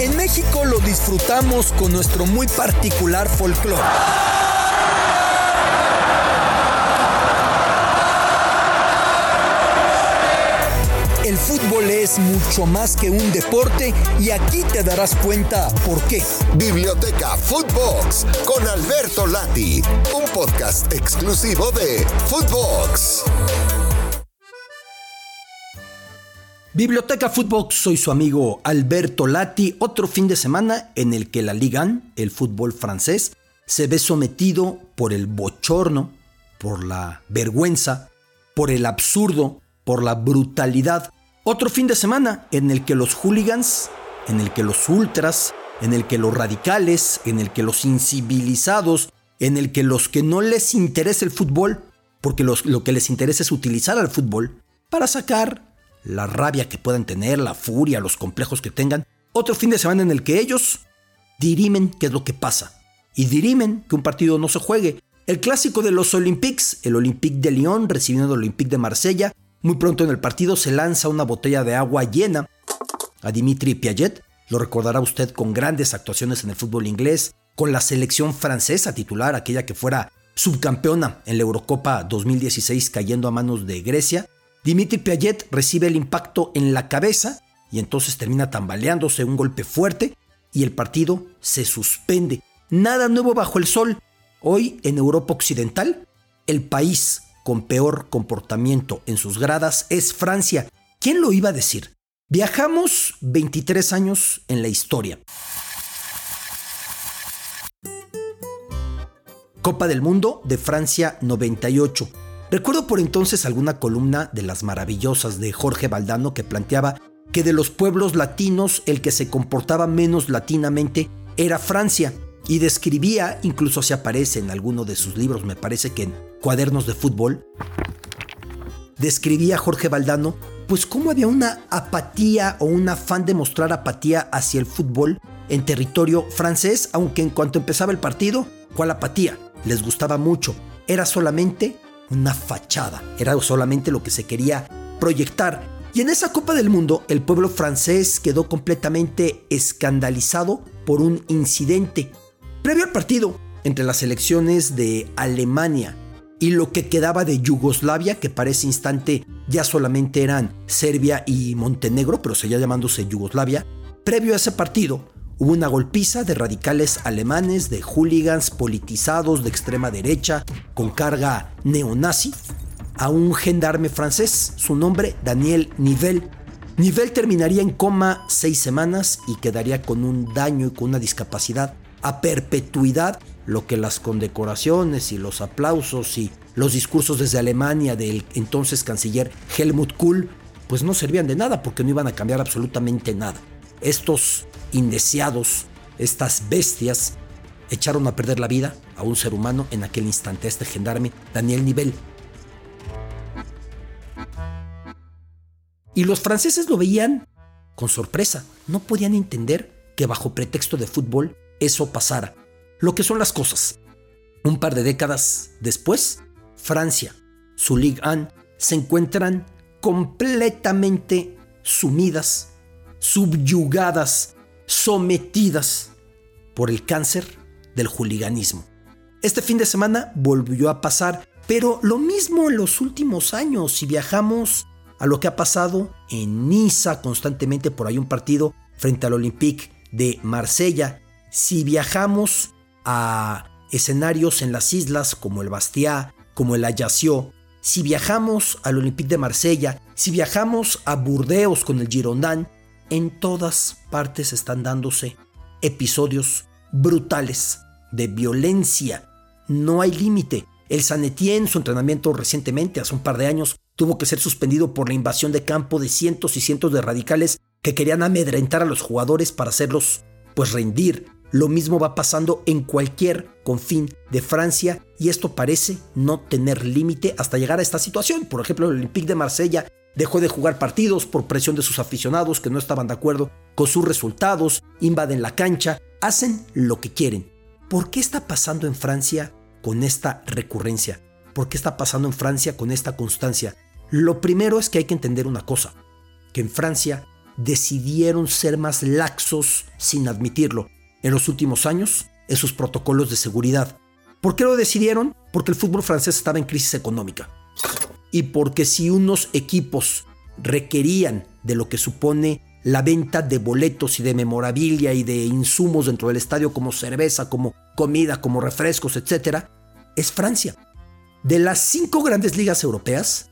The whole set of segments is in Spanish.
En México lo disfrutamos con nuestro muy particular folclore. El fútbol es mucho más que un deporte y aquí te darás cuenta por qué. Biblioteca Footbox con Alberto Lati, un podcast exclusivo de Footbox. Biblioteca Footbox, soy su amigo Alberto Lati. Otro fin de semana en el que la Liga 1, el fútbol francés, se ve sometido por el bochorno, por la vergüenza, por el absurdo, por la brutalidad. Otro fin de semana en el que los hooligans, en el que los ultras, en el que los radicales, en el que los incivilizados, en el que los que no les interesa el fútbol, porque lo que les interesa es utilizar al fútbol para sacar la rabia que puedan tener, la furia, los complejos que tengan. Otro fin de semana en el que ellos dirimen qué es lo que pasa. Y dirimen que un partido no se juegue. El clásico de los Olympiques, el Olympique de Lyon recibiendo el Olympique de Marsella. Muy pronto en el partido se lanza una botella de agua llena a Dimitri Piaget. Lo recordará usted con grandes actuaciones en el fútbol inglés, con la selección francesa titular, aquella que fuera subcampeona en la Eurocopa 2016 cayendo a manos de Grecia. Dimitri Piaget recibe el impacto en la cabeza y entonces termina tambaleándose un golpe fuerte y el partido se suspende. Nada nuevo bajo el sol. Hoy en Europa Occidental, el país con peor comportamiento en sus gradas es Francia. ¿Quién lo iba a decir? Viajamos 23 años en la historia. Copa del Mundo de Francia 98. Recuerdo por entonces alguna columna de las maravillosas de Jorge Valdano que planteaba que de los pueblos latinos el que se comportaba menos latinamente era Francia y describía, incluso se aparece en alguno de sus libros, me parece que en Cuadernos de Fútbol, describía Jorge Valdano pues cómo había una apatía o un afán de mostrar apatía hacia el fútbol en territorio francés, aunque en cuanto empezaba el partido, ¿cuál apatía? Les gustaba mucho, era solamente una fachada, era solamente lo que se quería proyectar. Y en esa Copa del Mundo el pueblo francés quedó completamente escandalizado por un incidente. Previo al partido entre las elecciones de Alemania y lo que quedaba de Yugoslavia, que para ese instante ya solamente eran Serbia y Montenegro, pero seguía llamándose Yugoslavia, previo a ese partido, Hubo una golpiza de radicales alemanes, de hooligans politizados de extrema derecha con carga neonazi a un gendarme francés, su nombre Daniel Nivel. Nivel terminaría en coma seis semanas y quedaría con un daño y con una discapacidad a perpetuidad, lo que las condecoraciones y los aplausos y los discursos desde Alemania del entonces canciller Helmut Kohl pues no servían de nada porque no iban a cambiar absolutamente nada. Estos indeseados, estas bestias, echaron a perder la vida a un ser humano en aquel instante, este gendarme Daniel Nivel. Y los franceses lo veían con sorpresa, no podían entender que bajo pretexto de fútbol eso pasara. Lo que son las cosas. Un par de décadas después, Francia, su Ligue 1, se encuentran completamente sumidas, subyugadas sometidas por el cáncer del juliganismo. Este fin de semana volvió a pasar, pero lo mismo en los últimos años. Si viajamos a lo que ha pasado en Niza constantemente por ahí un partido frente al Olympique de Marsella, si viajamos a escenarios en las islas como el Bastia, como el Ajaccio, si viajamos al Olympique de Marsella, si viajamos a Burdeos con el Girondin, en todas partes están dándose episodios brutales de violencia. No hay límite. El Sanetien, su entrenamiento recientemente, hace un par de años, tuvo que ser suspendido por la invasión de campo de cientos y cientos de radicales que querían amedrentar a los jugadores para hacerlos pues rendir. Lo mismo va pasando en cualquier confín de Francia y esto parece no tener límite hasta llegar a esta situación. Por ejemplo, el Olympique de Marsella dejó de jugar partidos por presión de sus aficionados que no estaban de acuerdo con sus resultados, invaden la cancha, hacen lo que quieren. ¿Por qué está pasando en Francia con esta recurrencia? ¿Por qué está pasando en Francia con esta constancia? Lo primero es que hay que entender una cosa, que en Francia decidieron ser más laxos sin admitirlo en los últimos años esos protocolos de seguridad. ¿Por qué lo decidieron? Porque el fútbol francés estaba en crisis económica. Y porque si unos equipos requerían de lo que supone la venta de boletos y de memorabilia y de insumos dentro del estadio como cerveza, como comida, como refrescos, etc., es Francia. De las cinco grandes ligas europeas,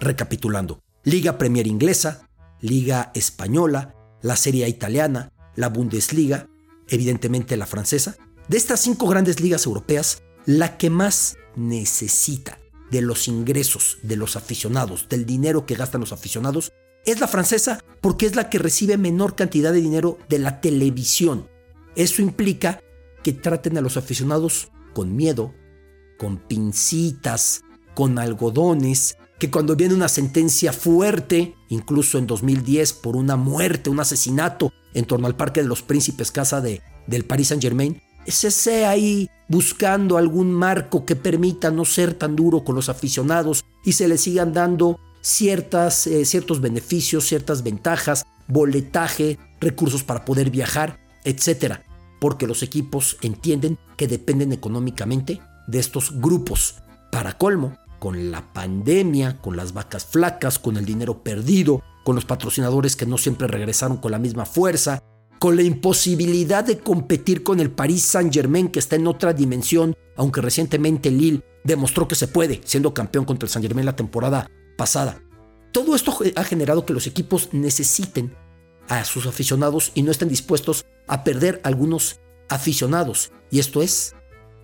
recapitulando, Liga Premier Inglesa, Liga Española, la Serie Italiana, la Bundesliga, evidentemente la francesa, de estas cinco grandes ligas europeas, la que más necesita de los ingresos de los aficionados, del dinero que gastan los aficionados, es la francesa porque es la que recibe menor cantidad de dinero de la televisión. Eso implica que traten a los aficionados con miedo, con pincitas, con algodones, que cuando viene una sentencia fuerte, incluso en 2010 por una muerte, un asesinato en torno al Parque de los Príncipes, casa de, del Paris Saint Germain, se sea ahí buscando algún marco que permita no ser tan duro con los aficionados y se les sigan dando ciertas, eh, ciertos beneficios, ciertas ventajas, boletaje, recursos para poder viajar, etc. Porque los equipos entienden que dependen económicamente de estos grupos. Para colmo, con la pandemia, con las vacas flacas, con el dinero perdido, con los patrocinadores que no siempre regresaron con la misma fuerza, con la imposibilidad de competir con el Paris Saint-Germain que está en otra dimensión, aunque recientemente Lille demostró que se puede, siendo campeón contra el Saint-Germain la temporada pasada. Todo esto ha generado que los equipos necesiten a sus aficionados y no estén dispuestos a perder algunos aficionados. Y esto es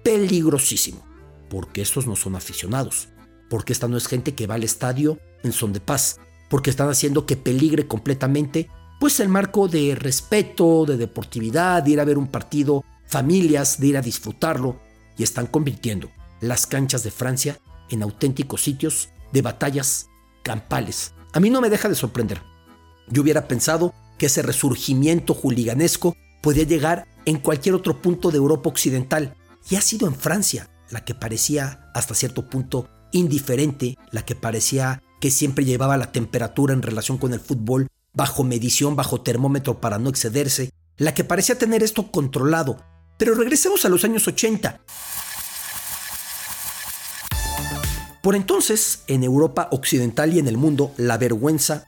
peligrosísimo, porque estos no son aficionados, porque esta no es gente que va al estadio en son de paz, porque están haciendo que peligre completamente pues el marco de respeto, de deportividad, de ir a ver un partido, familias, de ir a disfrutarlo, y están convirtiendo las canchas de Francia en auténticos sitios de batallas campales. A mí no me deja de sorprender. Yo hubiera pensado que ese resurgimiento juliganesco podía llegar en cualquier otro punto de Europa occidental, y ha sido en Francia la que parecía hasta cierto punto indiferente, la que parecía que siempre llevaba la temperatura en relación con el fútbol bajo medición, bajo termómetro para no excederse, la que parecía tener esto controlado. Pero regresemos a los años 80. Por entonces, en Europa occidental y en el mundo, la vergüenza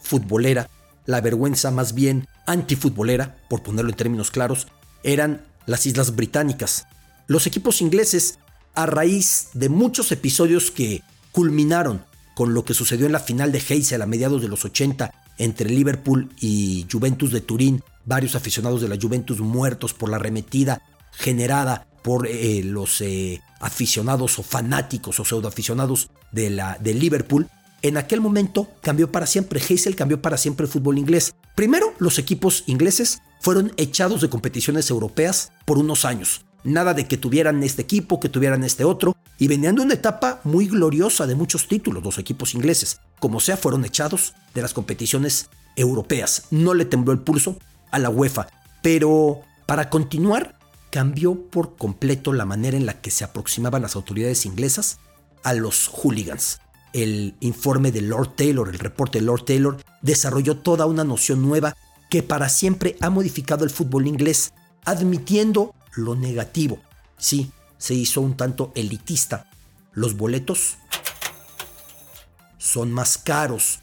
futbolera, la vergüenza más bien antifutbolera, por ponerlo en términos claros, eran las Islas Británicas. Los equipos ingleses, a raíz de muchos episodios que culminaron con lo que sucedió en la final de Heysel a mediados de los 80 entre Liverpool y Juventus de Turín, varios aficionados de la Juventus muertos por la arremetida generada por eh, los eh, aficionados o fanáticos o pseudoaficionados de, la, de Liverpool, en aquel momento cambió para siempre, Heysel cambió para siempre el fútbol inglés. Primero, los equipos ingleses fueron echados de competiciones europeas por unos años. Nada de que tuvieran este equipo, que tuvieran este otro, y venían de una etapa muy gloriosa de muchos títulos, los equipos ingleses. Como sea, fueron echados de las competiciones europeas. No le tembló el pulso a la UEFA, pero para continuar, cambió por completo la manera en la que se aproximaban las autoridades inglesas a los hooligans. El informe de Lord Taylor, el reporte de Lord Taylor, desarrolló toda una noción nueva que para siempre ha modificado el fútbol inglés, admitiendo lo negativo. Sí, se hizo un tanto elitista. Los boletos son más caros.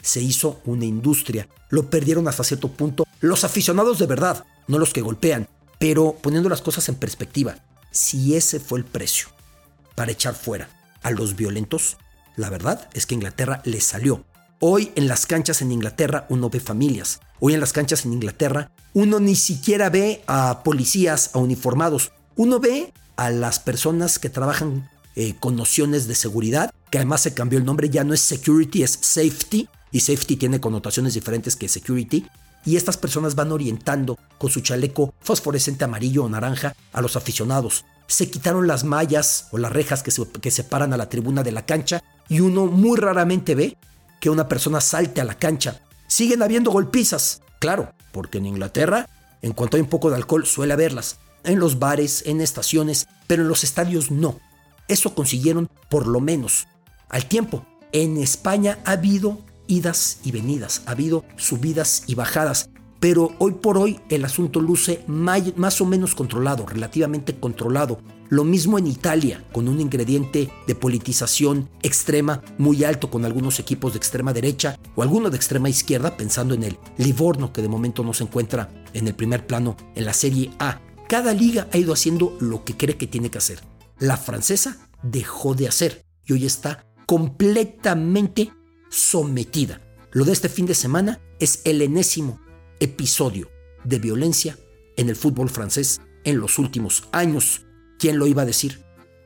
Se hizo una industria. Lo perdieron hasta cierto punto los aficionados de verdad, no los que golpean. Pero poniendo las cosas en perspectiva, si ese fue el precio para echar fuera a los violentos, la verdad es que Inglaterra le salió. Hoy en las canchas en Inglaterra uno ve familias. Hoy en las canchas en Inglaterra uno ni siquiera ve a policías, a uniformados. Uno ve a las personas que trabajan eh, con nociones de seguridad, que además se cambió el nombre, ya no es security, es safety. Y safety tiene connotaciones diferentes que security. y estas personas van orientando con su chaleco fosforescente amarillo o naranja a los aficionados. Se quitaron las mallas o las rejas que, que separan a la tribuna de la cancha y uno muy raramente ve que una persona salte a la cancha. Siguen habiendo golpizas, claro, porque en Inglaterra, en cuanto hay un poco de alcohol, suele haberlas. En los bares, en estaciones, pero en los estadios no. Eso consiguieron por lo menos. Al tiempo, en España ha habido idas y venidas, ha habido subidas y bajadas, pero hoy por hoy el asunto luce más o menos controlado, relativamente controlado. Lo mismo en Italia, con un ingrediente de politización extrema muy alto con algunos equipos de extrema derecha o alguno de extrema izquierda, pensando en el Livorno, que de momento no se encuentra en el primer plano en la Serie A. Cada liga ha ido haciendo lo que cree que tiene que hacer. La francesa dejó de hacer y hoy está completamente sometida. Lo de este fin de semana es el enésimo episodio de violencia en el fútbol francés en los últimos años. ¿Quién lo iba a decir?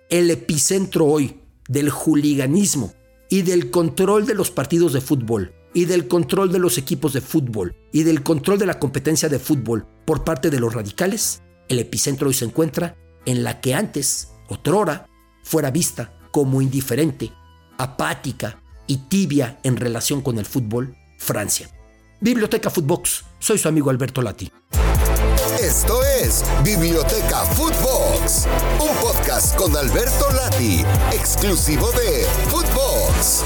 El epicentro hoy del juliganismo y del control de los partidos de fútbol y del control de los equipos de fútbol y del control de la competencia de fútbol por parte de los radicales, el epicentro hoy se encuentra en la que antes, otrora, fuera vista como indiferente, apática y tibia en relación con el fútbol, Francia. Biblioteca Footbox, soy su amigo Alberto Lati. Esto es Biblioteca Footbox, un podcast con Alberto Lati, exclusivo de Footbox.